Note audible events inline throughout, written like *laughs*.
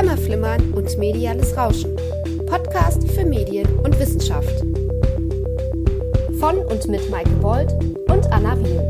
Kammerflimmern und mediales Rauschen. Podcast für Medien und Wissenschaft. Von und mit Maike Bold und Anna Wiel.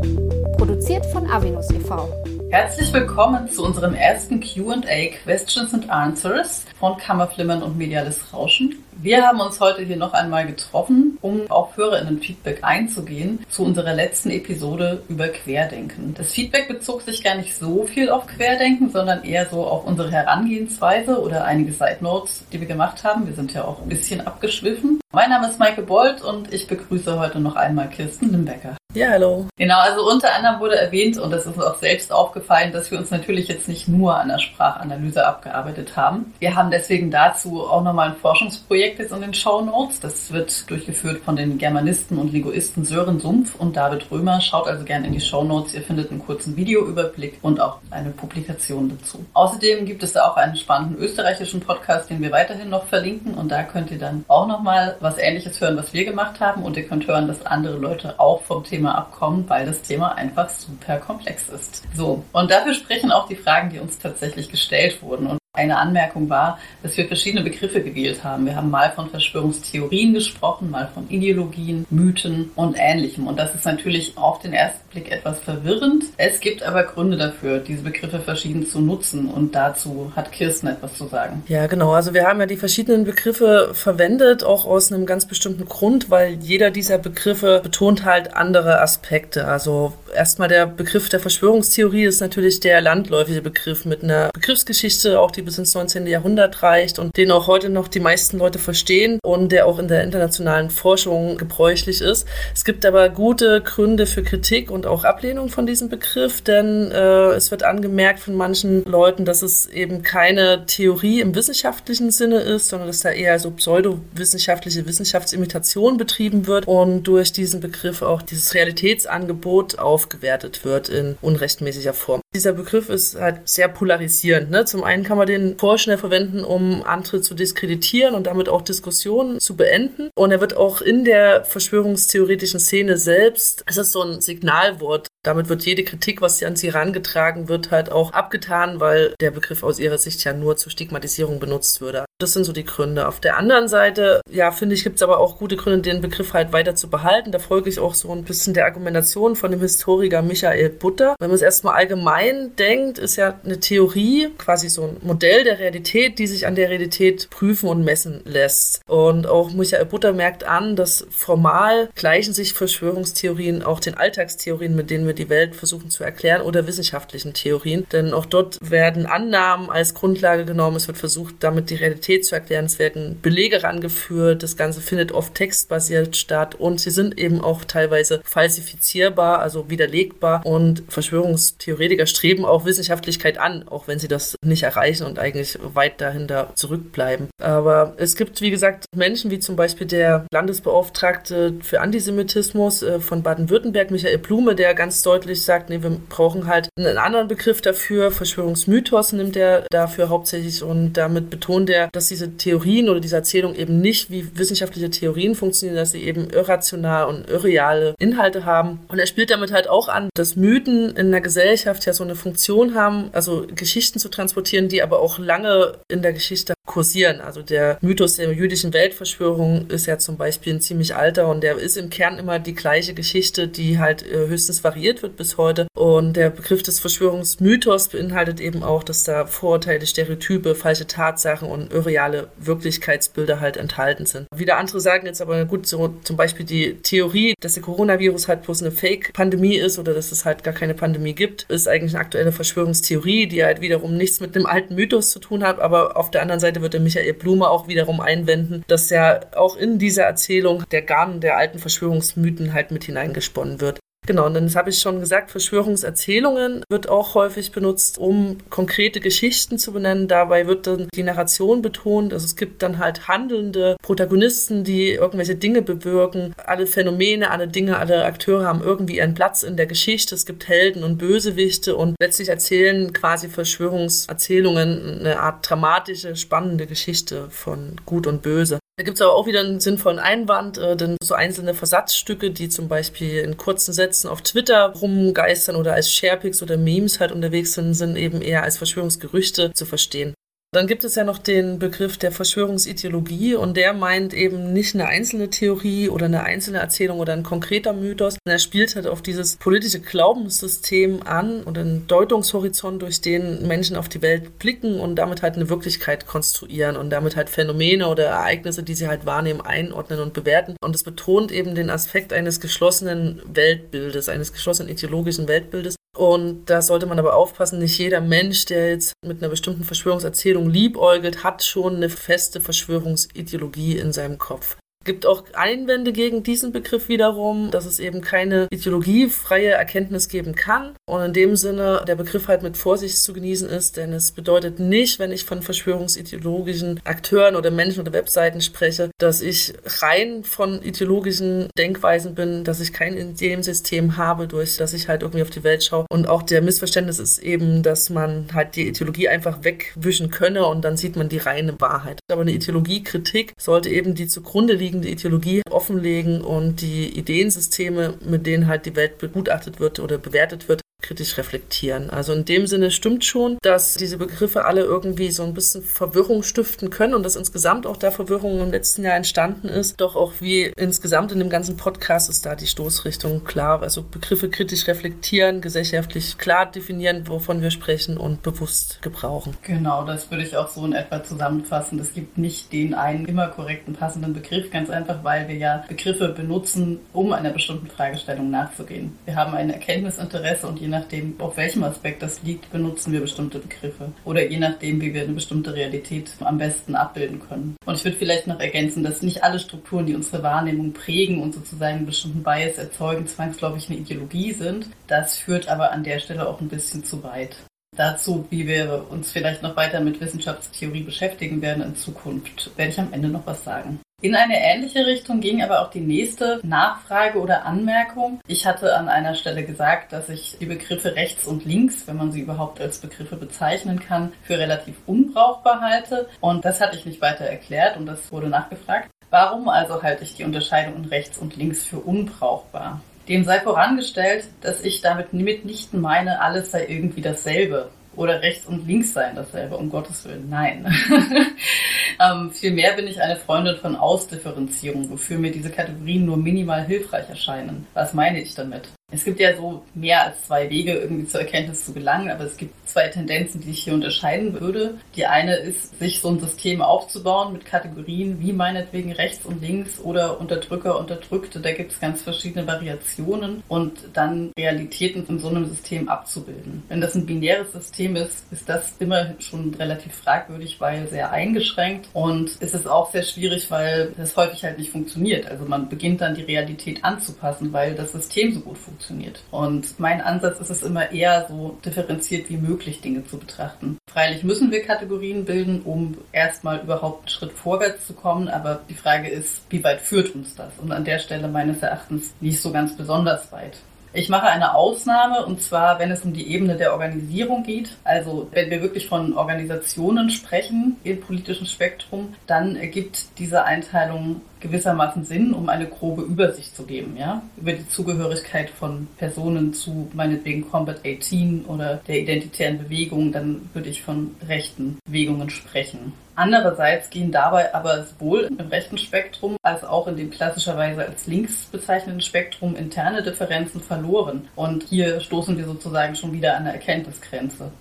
Produziert von Avinus e.V. Herzlich willkommen zu unserem ersten QA Questions and Answers von Kammerflimmern und mediales Rauschen. Wir haben uns heute hier noch einmal getroffen, um auf HörerInnen-Feedback einzugehen zu unserer letzten Episode über Querdenken. Das Feedback bezog sich gar nicht so viel auf Querdenken, sondern eher so auf unsere Herangehensweise oder einige Side Notes, die wir gemacht haben. Wir sind ja auch ein bisschen abgeschwiffen. Mein Name ist Maike Bold und ich begrüße heute noch einmal Kirsten Limbecker. Ja, hallo. Genau, also unter anderem wurde erwähnt, und das ist uns auch selbst aufgefallen, dass wir uns natürlich jetzt nicht nur an der Sprachanalyse abgearbeitet haben. Wir haben deswegen dazu auch nochmal ein Forschungsprojekt jetzt in den Show Notes. Das wird durchgeführt von den Germanisten und Linguisten Sören Sumpf und David Römer. Schaut also gerne in die Show Notes. Ihr findet einen kurzen Videoüberblick und auch eine Publikation dazu. Außerdem gibt es da auch einen spannenden österreichischen Podcast, den wir weiterhin noch verlinken. Und da könnt ihr dann auch nochmal was Ähnliches hören, was wir gemacht haben. Und ihr könnt hören, dass andere Leute auch vom Thema Thema abkommen, weil das Thema einfach super komplex ist. So, und dafür sprechen auch die Fragen, die uns tatsächlich gestellt wurden. Und eine Anmerkung war, dass wir verschiedene Begriffe gewählt haben. Wir haben mal von Verschwörungstheorien gesprochen, mal von Ideologien, Mythen und Ähnlichem. Und das ist natürlich auf den ersten Blick etwas verwirrend. Es gibt aber Gründe dafür, diese Begriffe verschieden zu nutzen. Und dazu hat Kirsten etwas zu sagen. Ja, genau. Also wir haben ja die verschiedenen Begriffe verwendet, auch aus einem ganz bestimmten Grund, weil jeder dieser Begriffe betont halt andere Aspekte. Also erstmal der Begriff der Verschwörungstheorie ist natürlich der landläufige Begriff mit einer Begriffsgeschichte, auch die die bis ins 19. Jahrhundert reicht und den auch heute noch die meisten Leute verstehen und der auch in der internationalen Forschung gebräuchlich ist. Es gibt aber gute Gründe für Kritik und auch Ablehnung von diesem Begriff, denn äh, es wird angemerkt von manchen Leuten, dass es eben keine Theorie im wissenschaftlichen Sinne ist, sondern dass da eher so pseudowissenschaftliche Wissenschaftsimitation betrieben wird und durch diesen Begriff auch dieses Realitätsangebot aufgewertet wird in unrechtmäßiger Form. Dieser Begriff ist halt sehr polarisierend. Ne? Zum einen kann man den vorschnell verwenden, um andere zu diskreditieren und damit auch Diskussionen zu beenden. Und er wird auch in der verschwörungstheoretischen Szene selbst, es ist so ein Signalwort. Damit wird jede Kritik, was an sie herangetragen wird, halt auch abgetan, weil der Begriff aus ihrer Sicht ja nur zur Stigmatisierung benutzt würde. Das sind so die Gründe. Auf der anderen Seite, ja, finde ich, gibt es aber auch gute Gründe, den Begriff halt weiter zu behalten. Da folge ich auch so ein bisschen der Argumentation von dem Historiker Michael Butter. Wenn man es erstmal allgemein denkt, ist ja eine Theorie quasi so ein Modell der Realität, die sich an der Realität prüfen und messen lässt. Und auch Michael Butter merkt an, dass formal gleichen sich Verschwörungstheorien auch den Alltagstheorien, mit denen wir die Welt versuchen zu erklären, oder wissenschaftlichen Theorien. Denn auch dort werden Annahmen als Grundlage genommen. Es wird versucht, damit die Realität zu erklären. Es werden Belege rangeführt. Das Ganze findet oft textbasiert statt und sie sind eben auch teilweise falsifizierbar, also widerlegbar. Und Verschwörungstheoretiker streben auch Wissenschaftlichkeit an, auch wenn sie das nicht erreichen und eigentlich weit dahinter zurückbleiben. Aber es gibt, wie gesagt, Menschen wie zum Beispiel der Landesbeauftragte für Antisemitismus äh, von Baden-Württemberg, Michael Blume, der ganz deutlich sagt, nee, wir brauchen halt einen anderen Begriff dafür. Verschwörungsmythos nimmt er dafür hauptsächlich und damit betont er, dass diese Theorien oder diese Erzählung eben nicht wie wissenschaftliche Theorien funktionieren, dass sie eben irrational und irreale Inhalte haben. Und er spielt damit halt auch an, dass Mythen in der Gesellschaft ja so eine Funktion haben, also Geschichten zu transportieren, die aber auch lange in der Geschichte kursieren. Also der Mythos der jüdischen Weltverschwörung ist ja zum Beispiel ein ziemlich alter und der ist im Kern immer die gleiche Geschichte, die halt äh, höchstens variiert wird bis heute. Und der Begriff des Verschwörungsmythos beinhaltet eben auch, dass da Vorurteile, Stereotype, falsche Tatsachen und irreale Wirklichkeitsbilder halt enthalten sind. Wieder andere sagen jetzt aber gut, so zum Beispiel die Theorie, dass der Coronavirus halt bloß eine Fake-Pandemie ist oder dass es halt gar keine Pandemie gibt, ist eigentlich eine aktuelle Verschwörungstheorie, die halt wiederum nichts mit einem alten Mythos zu tun hat, aber auf der anderen Seite wird der Michael Blume auch wiederum einwenden, dass ja auch in dieser Erzählung der Garn der alten Verschwörungsmythen halt mit hineingesponnen wird. Genau, und dann habe ich schon gesagt, Verschwörungserzählungen wird auch häufig benutzt, um konkrete Geschichten zu benennen. Dabei wird dann die Narration betont. Also es gibt dann halt handelnde Protagonisten, die irgendwelche Dinge bewirken. Alle Phänomene, alle Dinge, alle Akteure haben irgendwie ihren Platz in der Geschichte. Es gibt Helden und Bösewichte und letztlich erzählen quasi Verschwörungserzählungen eine Art dramatische, spannende Geschichte von Gut und Böse. Da gibt es aber auch wieder einen sinnvollen Einwand, äh, denn so einzelne Versatzstücke, die zum Beispiel in kurzen Sätzen auf Twitter rumgeistern oder als Sharepics oder Memes halt unterwegs sind, sind eben eher als Verschwörungsgerüchte zu verstehen. Dann gibt es ja noch den Begriff der Verschwörungsideologie und der meint eben nicht eine einzelne Theorie oder eine einzelne Erzählung oder ein konkreter Mythos. Er spielt halt auf dieses politische Glaubenssystem an und einen Deutungshorizont, durch den Menschen auf die Welt blicken und damit halt eine Wirklichkeit konstruieren und damit halt Phänomene oder Ereignisse, die sie halt wahrnehmen, einordnen und bewerten. Und es betont eben den Aspekt eines geschlossenen Weltbildes, eines geschlossenen ideologischen Weltbildes, und da sollte man aber aufpassen, nicht jeder Mensch, der jetzt mit einer bestimmten Verschwörungserzählung liebäugelt, hat schon eine feste Verschwörungsideologie in seinem Kopf gibt auch Einwände gegen diesen Begriff wiederum, dass es eben keine ideologiefreie Erkenntnis geben kann. Und in dem Sinne der Begriff halt mit Vorsicht zu genießen ist, denn es bedeutet nicht, wenn ich von verschwörungsideologischen Akteuren oder Menschen oder Webseiten spreche, dass ich rein von ideologischen Denkweisen bin, dass ich kein Ideen-System habe, durch das ich halt irgendwie auf die Welt schaue. Und auch der Missverständnis ist eben, dass man halt die Ideologie einfach wegwischen könne und dann sieht man die reine Wahrheit. Aber eine Ideologiekritik sollte eben die zugrunde liegen grundlegende Ideologie offenlegen und die Ideensysteme, mit denen halt die Welt begutachtet wird oder bewertet wird, kritisch reflektieren. Also in dem Sinne stimmt schon, dass diese Begriffe alle irgendwie so ein bisschen Verwirrung stiften können und dass insgesamt auch da Verwirrung im letzten Jahr entstanden ist. Doch auch wie insgesamt in dem ganzen Podcast ist da die Stoßrichtung klar. Also Begriffe kritisch reflektieren, gesellschaftlich klar definieren, wovon wir sprechen und bewusst gebrauchen. Genau, das würde ich auch so in etwa zusammenfassen. Es gibt nicht den einen immer korrekten passenden Begriff, ganz einfach, weil wir ja Begriffe benutzen, um einer bestimmten Fragestellung nachzugehen. Wir haben ein Erkenntnisinteresse und je nachdem, auf welchem Aspekt das liegt, benutzen wir bestimmte Begriffe. Oder je nachdem, wie wir eine bestimmte Realität am besten abbilden können. Und ich würde vielleicht noch ergänzen, dass nicht alle Strukturen, die unsere Wahrnehmung prägen und sozusagen einen bestimmten Bias erzeugen, zwangsläufig eine Ideologie sind. Das führt aber an der Stelle auch ein bisschen zu weit. Dazu, wie wir uns vielleicht noch weiter mit Wissenschaftstheorie beschäftigen werden in Zukunft, werde ich am Ende noch was sagen. In eine ähnliche Richtung ging aber auch die nächste Nachfrage oder Anmerkung. Ich hatte an einer Stelle gesagt, dass ich die Begriffe rechts und links, wenn man sie überhaupt als Begriffe bezeichnen kann, für relativ unbrauchbar halte. Und das hatte ich nicht weiter erklärt und das wurde nachgefragt. Warum also halte ich die Unterscheidung in rechts und links für unbrauchbar? Dem sei vorangestellt, dass ich damit mitnichten meine, alles sei irgendwie dasselbe oder rechts und links sein dasselbe, um Gottes Willen. Nein. *laughs* ähm, vielmehr bin ich eine Freundin von Ausdifferenzierung, wofür mir diese Kategorien nur minimal hilfreich erscheinen. Was meine ich damit? Es gibt ja so mehr als zwei Wege, irgendwie zur Erkenntnis zu gelangen, aber es gibt zwei Tendenzen, die ich hier unterscheiden würde. Die eine ist, sich so ein System aufzubauen mit Kategorien wie meinetwegen rechts und links oder Unterdrücker, Unterdrückte. Da gibt es ganz verschiedene Variationen und dann Realitäten in so einem System abzubilden. Wenn das ein binäres System ist, ist das immer schon relativ fragwürdig, weil sehr eingeschränkt und es ist auch sehr schwierig, weil das häufig halt nicht funktioniert. Also man beginnt dann die Realität anzupassen, weil das System so gut funktioniert funktioniert. Und mein Ansatz ist es immer eher so differenziert wie möglich Dinge zu betrachten. Freilich müssen wir Kategorien bilden, um erstmal überhaupt einen Schritt vorwärts zu kommen, aber die Frage ist, wie weit führt uns das? Und an der Stelle meines Erachtens nicht so ganz besonders weit. Ich mache eine Ausnahme und zwar, wenn es um die Ebene der Organisierung geht. Also wenn wir wirklich von Organisationen sprechen im politischen Spektrum, dann ergibt diese Einteilung gewissermaßen Sinn, um eine grobe Übersicht zu geben, ja, über die Zugehörigkeit von Personen zu meinetwegen Combat 18 oder der identitären Bewegung, dann würde ich von rechten Bewegungen sprechen. Andererseits gehen dabei aber sowohl im rechten Spektrum als auch in dem klassischerweise als links bezeichneten Spektrum interne Differenzen verloren. Und hier stoßen wir sozusagen schon wieder an eine Erkenntnisgrenze.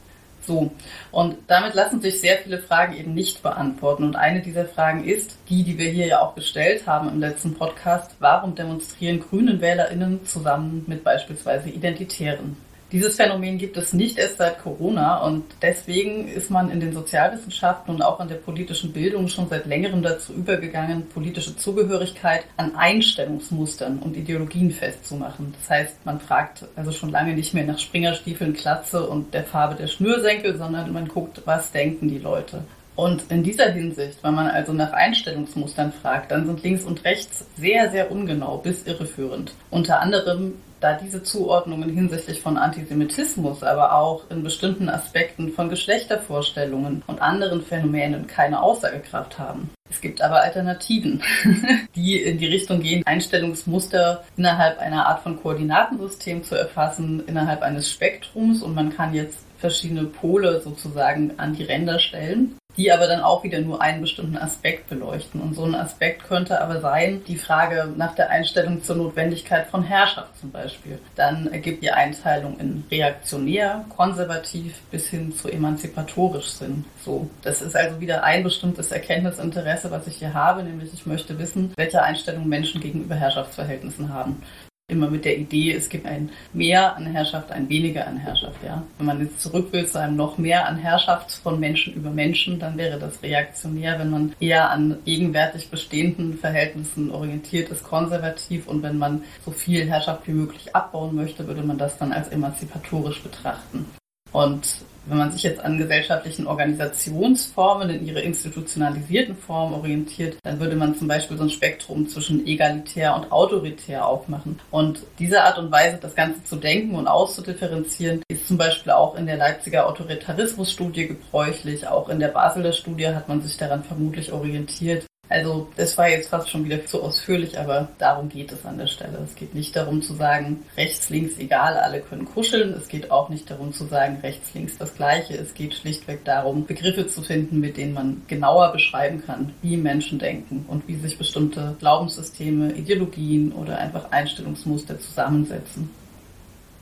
So. Und damit lassen sich sehr viele Fragen eben nicht beantworten. Und eine dieser Fragen ist, die, die wir hier ja auch gestellt haben im letzten Podcast, warum demonstrieren grünen WählerInnen zusammen mit beispielsweise Identitären? Dieses Phänomen gibt es nicht erst seit Corona und deswegen ist man in den Sozialwissenschaften und auch in der politischen Bildung schon seit längerem dazu übergegangen, politische Zugehörigkeit an Einstellungsmustern und Ideologien festzumachen. Das heißt, man fragt also schon lange nicht mehr nach Springerstiefeln, Klatze und der Farbe der Schnürsenkel, sondern man guckt, was denken die Leute. Und in dieser Hinsicht, wenn man also nach Einstellungsmustern fragt, dann sind links und rechts sehr, sehr ungenau bis irreführend. Unter anderem da diese Zuordnungen hinsichtlich von Antisemitismus, aber auch in bestimmten Aspekten von Geschlechtervorstellungen und anderen Phänomenen keine Aussagekraft haben. Es gibt aber Alternativen, *laughs* die in die Richtung gehen, Einstellungsmuster innerhalb einer Art von Koordinatensystem zu erfassen, innerhalb eines Spektrums und man kann jetzt verschiedene Pole sozusagen an die Ränder stellen. Die aber dann auch wieder nur einen bestimmten Aspekt beleuchten. Und so ein Aspekt könnte aber sein, die Frage nach der Einstellung zur Notwendigkeit von Herrschaft zum Beispiel. Dann ergibt die Einteilung in reaktionär, konservativ bis hin zu emanzipatorisch Sinn. So, das ist also wieder ein bestimmtes Erkenntnisinteresse, was ich hier habe, nämlich ich möchte wissen, welche Einstellung Menschen gegenüber Herrschaftsverhältnissen haben immer mit der Idee, es gibt ein Mehr an Herrschaft, ein Weniger an Herrschaft. Ja? Wenn man jetzt zurück will zu einem noch mehr an Herrschaft von Menschen über Menschen, dann wäre das reaktionär. Wenn man eher an gegenwärtig bestehenden Verhältnissen orientiert ist, konservativ. Und wenn man so viel Herrschaft wie möglich abbauen möchte, würde man das dann als emanzipatorisch betrachten. Und wenn man sich jetzt an gesellschaftlichen Organisationsformen in ihre institutionalisierten Formen orientiert, dann würde man zum Beispiel so ein Spektrum zwischen egalitär und autoritär aufmachen. Und diese Art und Weise, das Ganze zu denken und auszudifferenzieren, ist zum Beispiel auch in der Leipziger Autoritarismusstudie gebräuchlich. Auch in der Basler Studie hat man sich daran vermutlich orientiert. Also das war jetzt fast schon wieder zu ausführlich, aber darum geht es an der Stelle. Es geht nicht darum zu sagen, rechts, links, egal, alle können kuscheln. Es geht auch nicht darum zu sagen, rechts, links das gleiche. Es geht schlichtweg darum, Begriffe zu finden, mit denen man genauer beschreiben kann, wie Menschen denken und wie sich bestimmte Glaubenssysteme, Ideologien oder einfach Einstellungsmuster zusammensetzen.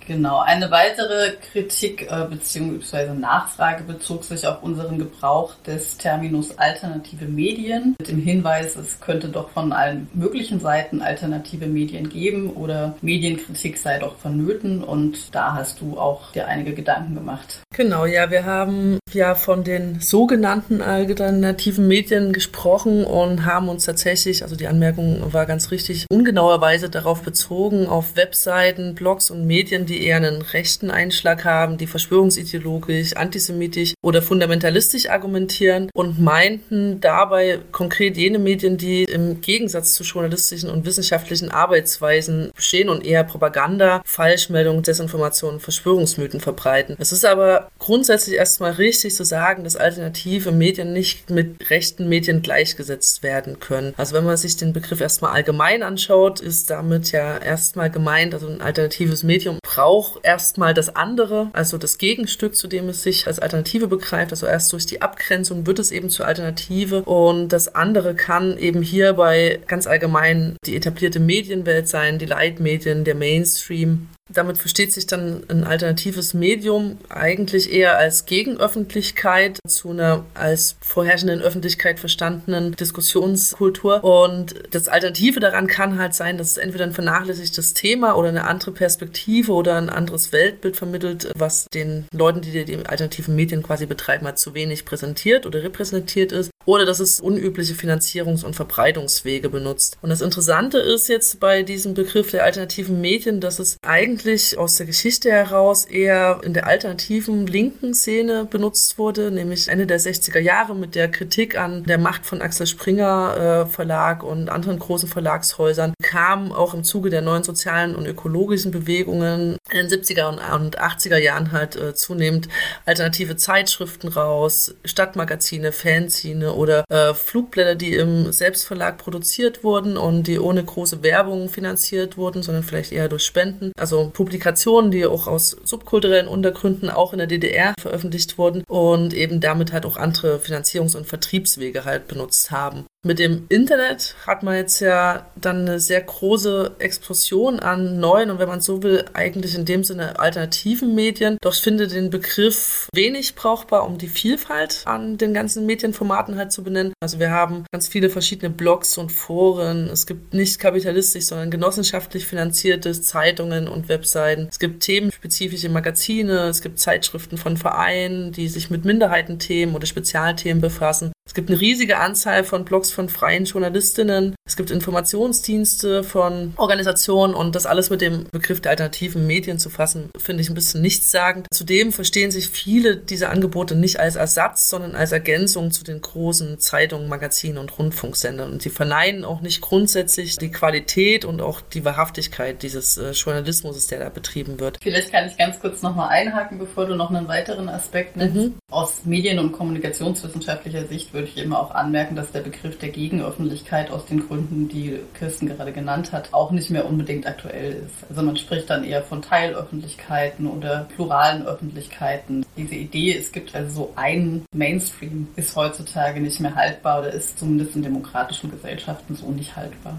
Genau, eine weitere Kritik äh, bzw. Nachfrage bezog sich auf unseren Gebrauch des Terminus alternative Medien mit dem Hinweis, es könnte doch von allen möglichen Seiten alternative Medien geben oder Medienkritik sei doch vonnöten und da hast du auch dir einige Gedanken gemacht. Genau, ja, wir haben ja von den sogenannten alternativen Medien gesprochen und haben uns tatsächlich, also die Anmerkung war ganz richtig, ungenauerweise darauf bezogen, auf Webseiten, Blogs und Medien, die eher einen rechten Einschlag haben, die verschwörungsideologisch, antisemitisch oder fundamentalistisch argumentieren und meinten dabei konkret jene Medien, die im Gegensatz zu journalistischen und wissenschaftlichen Arbeitsweisen bestehen und eher Propaganda, Falschmeldungen, Desinformationen, Verschwörungsmythen verbreiten. Es ist aber grundsätzlich erstmal richtig zu sagen, dass alternative Medien nicht mit rechten Medien gleichgesetzt werden können. Also wenn man sich den Begriff erstmal allgemein anschaut, ist damit ja erstmal gemeint, also ein alternatives Medium braucht auch erstmal das andere, also das Gegenstück, zu dem es sich als Alternative begreift. Also erst durch die Abgrenzung wird es eben zur Alternative und das andere kann eben hierbei ganz allgemein die etablierte Medienwelt sein, die Leitmedien, der Mainstream damit versteht sich dann ein alternatives Medium eigentlich eher als Gegenöffentlichkeit zu einer als vorherrschenden Öffentlichkeit verstandenen Diskussionskultur. Und das Alternative daran kann halt sein, dass es entweder ein vernachlässigtes Thema oder eine andere Perspektive oder ein anderes Weltbild vermittelt, was den Leuten, die die alternativen Medien quasi betreiben, halt zu wenig präsentiert oder repräsentiert ist. Oder dass es unübliche Finanzierungs- und Verbreitungswege benutzt. Und das Interessante ist jetzt bei diesem Begriff der alternativen Medien, dass es eigentlich eigentlich aus der Geschichte heraus eher in der alternativen linken Szene benutzt wurde, nämlich Ende der 60er Jahre mit der Kritik an der Macht von Axel Springer äh, Verlag und anderen großen Verlagshäusern, kam auch im Zuge der neuen sozialen und ökologischen Bewegungen in den 70er und 80er Jahren halt äh, zunehmend alternative Zeitschriften raus, Stadtmagazine, Fanzine oder äh, Flugblätter, die im Selbstverlag produziert wurden und die ohne große Werbung finanziert wurden, sondern vielleicht eher durch Spenden. Also Publikationen, die auch aus subkulturellen Untergründen auch in der DDR veröffentlicht wurden und eben damit halt auch andere Finanzierungs- und Vertriebswege halt benutzt haben. Mit dem Internet hat man jetzt ja dann eine sehr große Explosion an neuen und wenn man so will, eigentlich in dem Sinne alternativen Medien. Doch ich finde den Begriff wenig brauchbar, um die Vielfalt an den ganzen Medienformaten halt zu benennen. Also wir haben ganz viele verschiedene Blogs und Foren. Es gibt nicht kapitalistisch, sondern genossenschaftlich finanzierte Zeitungen und Webseiten. Es gibt themenspezifische Magazine. Es gibt Zeitschriften von Vereinen, die sich mit Minderheitenthemen oder Spezialthemen befassen. Es gibt eine riesige Anzahl von Blogs von freien Journalistinnen. Es gibt Informationsdienste von Organisationen und das alles mit dem Begriff der alternativen Medien zu fassen, finde ich ein bisschen nichtssagend. Zudem verstehen sich viele dieser Angebote nicht als Ersatz, sondern als Ergänzung zu den großen Zeitungen, Magazinen und Rundfunksendern. Und sie verneinen auch nicht grundsätzlich die Qualität und auch die Wahrhaftigkeit dieses äh, Journalismus, der da betrieben wird. Vielleicht kann ich ganz kurz nochmal einhaken, bevor du noch einen weiteren Aspekt nennst. Mhm. Aus Medien- und Kommunikationswissenschaftlicher Sicht würde ich eben auch anmerken, dass der Begriff der Gegenöffentlichkeit aus den Gründen, die Kirsten gerade genannt hat, auch nicht mehr unbedingt aktuell ist. Also man spricht dann eher von Teilöffentlichkeiten oder pluralen Öffentlichkeiten. Diese Idee, es gibt also so einen Mainstream, ist heutzutage nicht mehr haltbar oder ist zumindest in demokratischen Gesellschaften so nicht haltbar.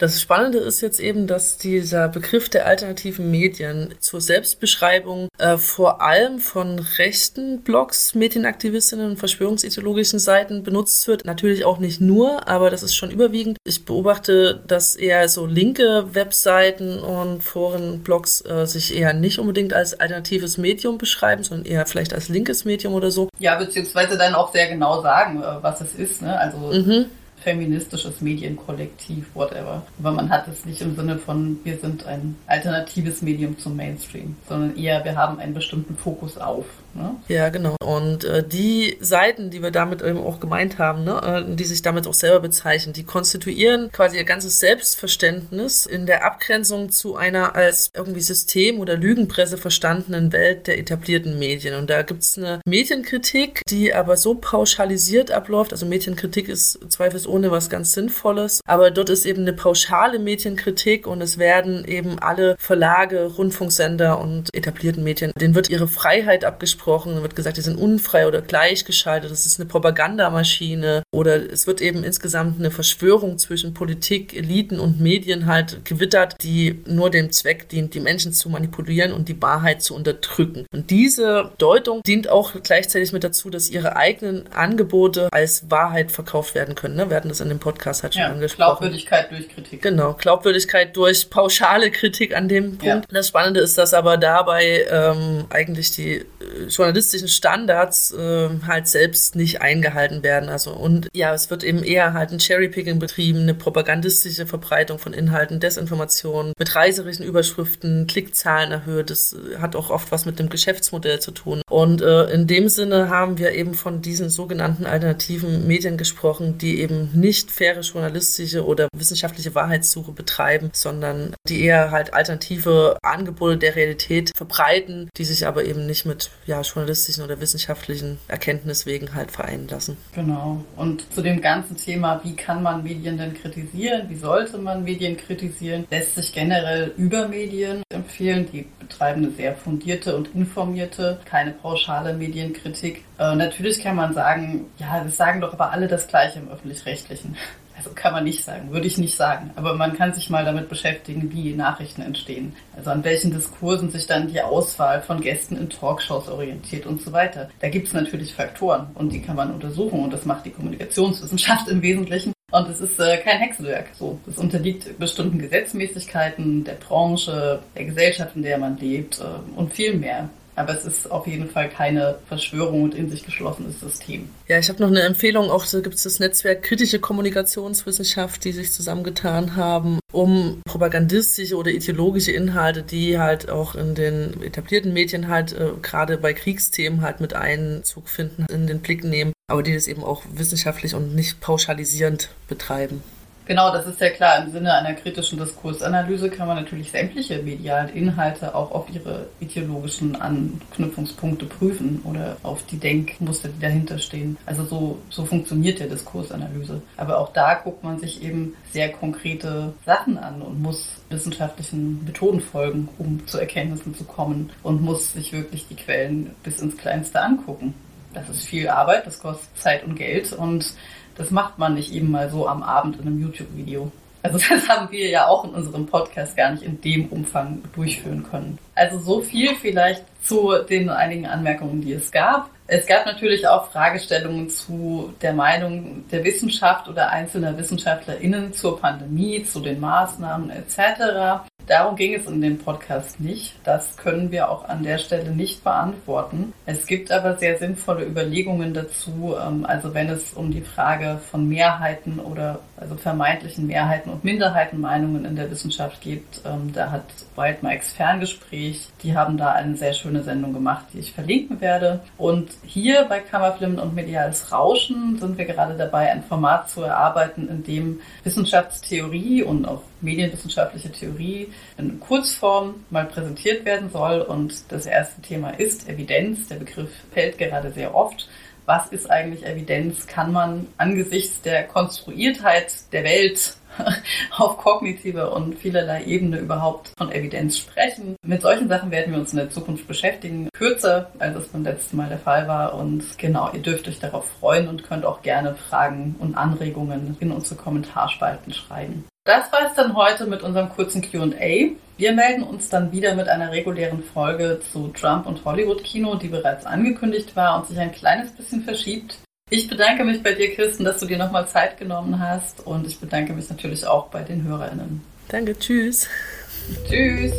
Das Spannende ist jetzt eben, dass dieser Begriff der alternativen Medien zur Selbstbeschreibung äh, vor allem von rechten Blogs, Medienaktivistinnen und verschwörungsideologischen Seiten benutzt wird. Natürlich auch nicht nur, aber das ist schon überwiegend. Ich beobachte, dass eher so linke Webseiten und Foren, Blogs äh, sich eher nicht unbedingt als alternatives Medium beschreiben, sondern eher vielleicht als linkes Medium oder so. Ja, beziehungsweise dann auch sehr genau sagen, äh, was es ist. Ne? Also mhm feministisches Medienkollektiv, whatever. Aber man hat es nicht im Sinne von, wir sind ein alternatives Medium zum Mainstream, sondern eher, wir haben einen bestimmten Fokus auf. Ne? Ja, genau. Und äh, die Seiten, die wir damit eben auch gemeint haben, ne, äh, die sich damit auch selber bezeichnen, die konstituieren quasi ihr ganzes Selbstverständnis in der Abgrenzung zu einer als irgendwie System- oder Lügenpresse verstandenen Welt der etablierten Medien. Und da gibt es eine Medienkritik, die aber so pauschalisiert abläuft. Also Medienkritik ist zweifelsohne was ganz Sinnvolles, aber dort ist eben eine pauschale Medienkritik und es werden eben alle Verlage, Rundfunksender und etablierten Medien, denen wird ihre Freiheit abgesprochen gesprochen, wird gesagt, die sind unfrei oder gleichgeschaltet, das ist eine Propagandamaschine oder es wird eben insgesamt eine Verschwörung zwischen Politik, Eliten und Medien halt gewittert, die nur dem Zweck dient, die Menschen zu manipulieren und die Wahrheit zu unterdrücken. Und diese Deutung dient auch gleichzeitig mit dazu, dass ihre eigenen Angebote als Wahrheit verkauft werden können. Ne? Wir hatten das in dem Podcast halt schon ja, angesprochen. Glaubwürdigkeit durch Kritik. Genau, Glaubwürdigkeit durch pauschale Kritik an dem Punkt. Ja. Das Spannende ist, dass aber dabei ähm, eigentlich die äh, journalistischen Standards äh, halt selbst nicht eingehalten werden. Also und ja, es wird eben eher halt ein Cherrypicking betrieben, eine propagandistische Verbreitung von Inhalten, Desinformation, mit reiserischen Überschriften, Klickzahlen erhöht. Das hat auch oft was mit dem Geschäftsmodell zu tun. Und äh, in dem Sinne haben wir eben von diesen sogenannten alternativen Medien gesprochen, die eben nicht faire journalistische oder wissenschaftliche Wahrheitssuche betreiben, sondern die eher halt alternative Angebote der Realität verbreiten, die sich aber eben nicht mit ja, journalistischen oder wissenschaftlichen Erkenntniswegen halt vereinen lassen. Genau. Und zu dem ganzen Thema, wie kann man Medien denn kritisieren, wie sollte man Medien kritisieren, lässt sich generell über Medien empfehlen. Die betreiben eine sehr fundierte und informierte, keine pauschale Medienkritik. Äh, natürlich kann man sagen, ja, das sagen doch aber alle das Gleiche im öffentlich-rechtlichen. Also kann man nicht sagen, würde ich nicht sagen. Aber man kann sich mal damit beschäftigen, wie Nachrichten entstehen. Also an welchen Diskursen sich dann die Auswahl von Gästen in Talkshows orientiert und so weiter. Da gibt es natürlich Faktoren und die kann man untersuchen und das macht die Kommunikationswissenschaft im Wesentlichen. Und es ist äh, kein Hexenwerk. So, es unterliegt bestimmten Gesetzmäßigkeiten der Branche, der Gesellschaft, in der man lebt äh, und viel mehr. Aber es ist auf jeden Fall keine Verschwörung und in sich geschlossenes System. Ja, ich habe noch eine Empfehlung. Auch so gibt es das Netzwerk Kritische Kommunikationswissenschaft, die sich zusammengetan haben, um propagandistische oder ideologische Inhalte, die halt auch in den etablierten Medien halt äh, gerade bei Kriegsthemen halt mit Einzug finden, in den Blick nehmen, aber die das eben auch wissenschaftlich und nicht pauschalisierend betreiben. Genau, das ist ja klar. Im Sinne einer kritischen Diskursanalyse kann man natürlich sämtliche medialen Inhalte auch auf ihre ideologischen Anknüpfungspunkte prüfen oder auf die Denkmuster, die dahinter stehen. Also so, so funktioniert ja Diskursanalyse. Aber auch da guckt man sich eben sehr konkrete Sachen an und muss wissenschaftlichen Methoden folgen, um zu Erkenntnissen zu kommen und muss sich wirklich die Quellen bis ins Kleinste angucken. Das ist viel Arbeit, das kostet Zeit und Geld und das macht man nicht eben mal so am Abend in einem YouTube-Video. Also *laughs* das haben wir ja auch in unserem Podcast gar nicht in dem Umfang durchführen können. Also so viel vielleicht zu den einigen Anmerkungen, die es gab. Es gab natürlich auch Fragestellungen zu der Meinung der Wissenschaft oder einzelner WissenschaftlerInnen zur Pandemie, zu den Maßnahmen etc. Darum ging es in dem Podcast nicht. Das können wir auch an der Stelle nicht beantworten. Es gibt aber sehr sinnvolle Überlegungen dazu, ähm, also wenn es um die Frage von Mehrheiten oder also vermeintlichen Mehrheiten und Minderheitenmeinungen in der Wissenschaft geht. Ähm, da hat Wild Mikes Ferngespräch, die haben da eine sehr schöne Sendung gemacht, die ich verlinken werde. Und hier bei Kammerflimmen und Mediales Rauschen sind wir gerade dabei, ein Format zu erarbeiten, in dem Wissenschaftstheorie und auch medienwissenschaftliche Theorie in Kurzform mal präsentiert werden soll. Und das erste Thema ist Evidenz. Der Begriff fällt gerade sehr oft was ist eigentlich Evidenz? Kann man angesichts der Konstruiertheit der Welt *laughs* auf kognitive und vielerlei Ebene überhaupt von Evidenz sprechen. Mit solchen Sachen werden wir uns in der Zukunft beschäftigen. Kürzer, als es beim letzten Mal der Fall war. Und genau, ihr dürft euch darauf freuen und könnt auch gerne Fragen und Anregungen in unsere Kommentarspalten schreiben. Das war es dann heute mit unserem kurzen QA. Wir melden uns dann wieder mit einer regulären Folge zu Trump und Hollywood-Kino, die bereits angekündigt war und sich ein kleines bisschen verschiebt. Ich bedanke mich bei dir, Kirsten, dass du dir nochmal Zeit genommen hast und ich bedanke mich natürlich auch bei den HörerInnen. Danke, tschüss. Tschüss.